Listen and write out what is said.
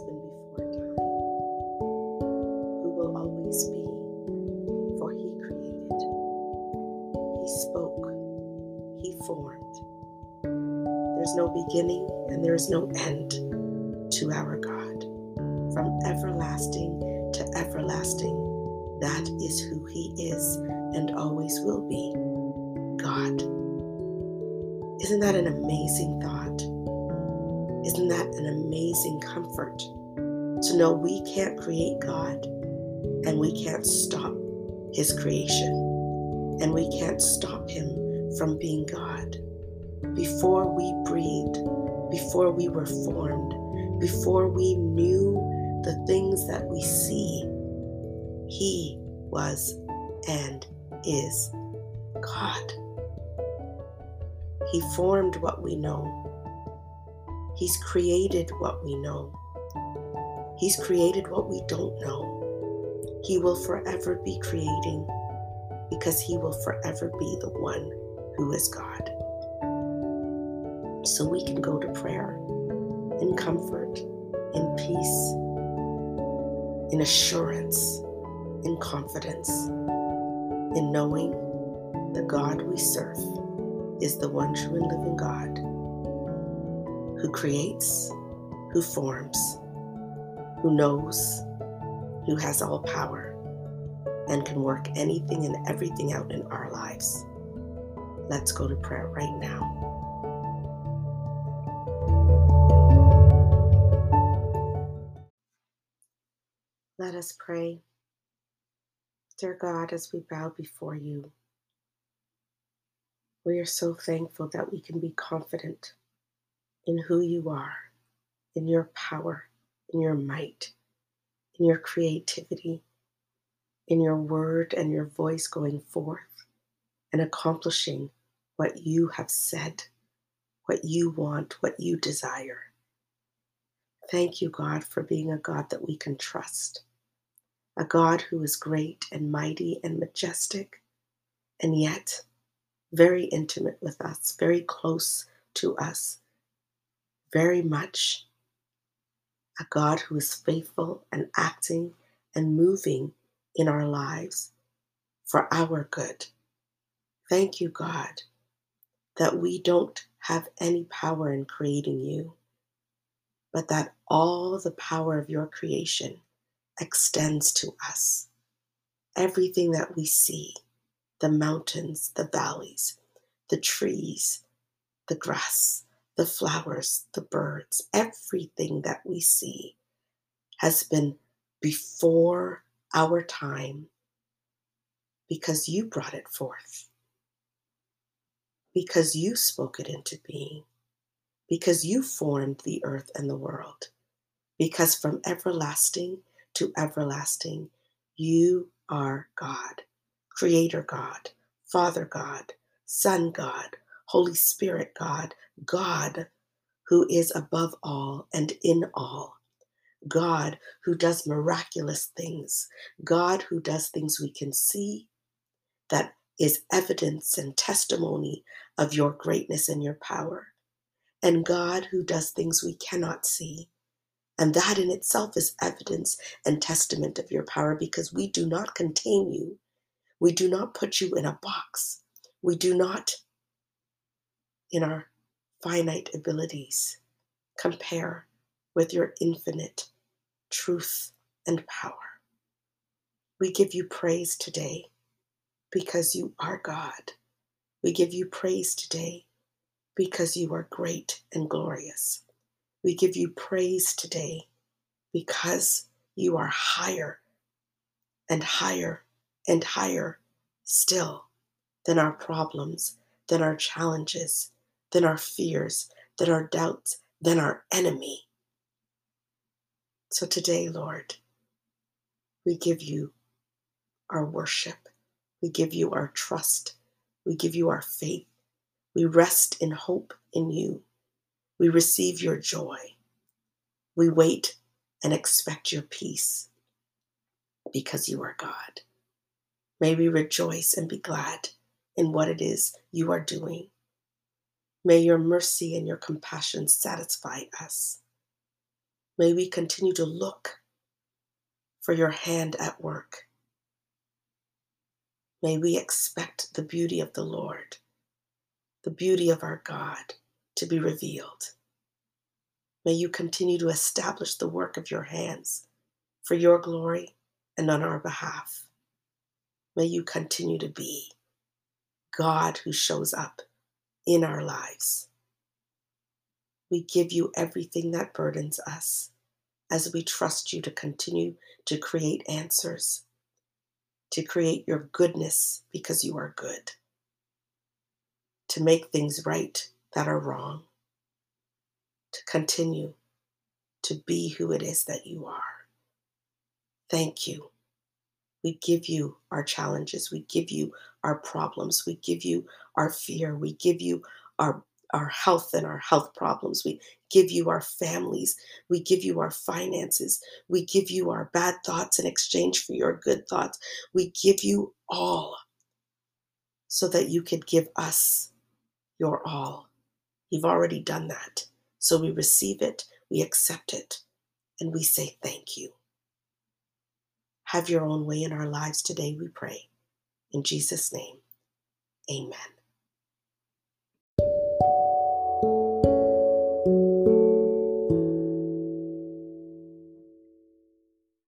before time, who will always be, for he created, he spoke, he formed. There's no beginning and there is no end to our God. From everlasting to everlasting, that is who he is and always will be God. Isn't that an amazing thought? Isn't that an amazing comfort to know we can't create God and we can't stop His creation and we can't stop Him from being God? Before we breathed, before we were formed, before we knew the things that we see, He was and is God. He formed what we know. He's created what we know. He's created what we don't know. He will forever be creating because He will forever be the one who is God. So we can go to prayer in comfort, in peace, in assurance, in confidence, in knowing the God we serve is the one true and living God who creates, who forms, who knows, who has all power, and can work anything and everything out in our lives. Let's go to prayer right now. Let us pray. Dear God, as we bow before you, we are so thankful that we can be confident in who you are, in your power, in your might, in your creativity, in your word and your voice going forth and accomplishing what you have said, what you want, what you desire. Thank you, God, for being a God that we can trust, a God who is great and mighty and majestic, and yet very intimate with us, very close to us, very much a God who is faithful and acting and moving in our lives for our good. Thank you, God, that we don't have any power in creating you, but that all the power of your creation extends to us. Everything that we see, the mountains, the valleys, the trees, the grass, the flowers, the birds, everything that we see has been before our time because you brought it forth, because you spoke it into being, because you formed the earth and the world, because from everlasting to everlasting, you are God. Creator God, Father God, Son God, Holy Spirit God, God who is above all and in all, God who does miraculous things, God who does things we can see that is evidence and testimony of your greatness and your power, and God who does things we cannot see. And that in itself is evidence and testament of your power because we do not contain you we do not put you in a box. We do not, in our finite abilities, compare with your infinite truth and power. We give you praise today because you are God. We give you praise today because you are great and glorious. We give you praise today because you are higher and higher and higher still than our problems, than our challenges, than our fears, than our doubts, than our enemy. So today, Lord, we give you our worship. We give you our trust. We give you our faith. We rest in hope in you. We receive your joy. We wait and expect your peace because you are God. May we rejoice and be glad in what it is you are doing. May your mercy and your compassion satisfy us. May we continue to look for your hand at work May we expect the beauty of the Lord, the beauty of our God to be revealed. May you continue to establish the work of your hands for your glory and on our behalf. May you continue to be God who shows up in our lives. We give you everything that burdens us as we trust you to continue to create answers, to create your goodness because you are good, to make things right that are wrong, to continue to be who it is that you are. Thank you. We give you our challenges. We give you our problems. We give you our fear. We give you our, our health and our health problems. We give you our families. We give you our finances. We give you our bad thoughts in exchange for your good thoughts. We give you all so that you could give us your all. You've already done that. So we receive it, we accept it, and we say thank you. Have your own way in our lives today, we pray. In Jesus' name, amen.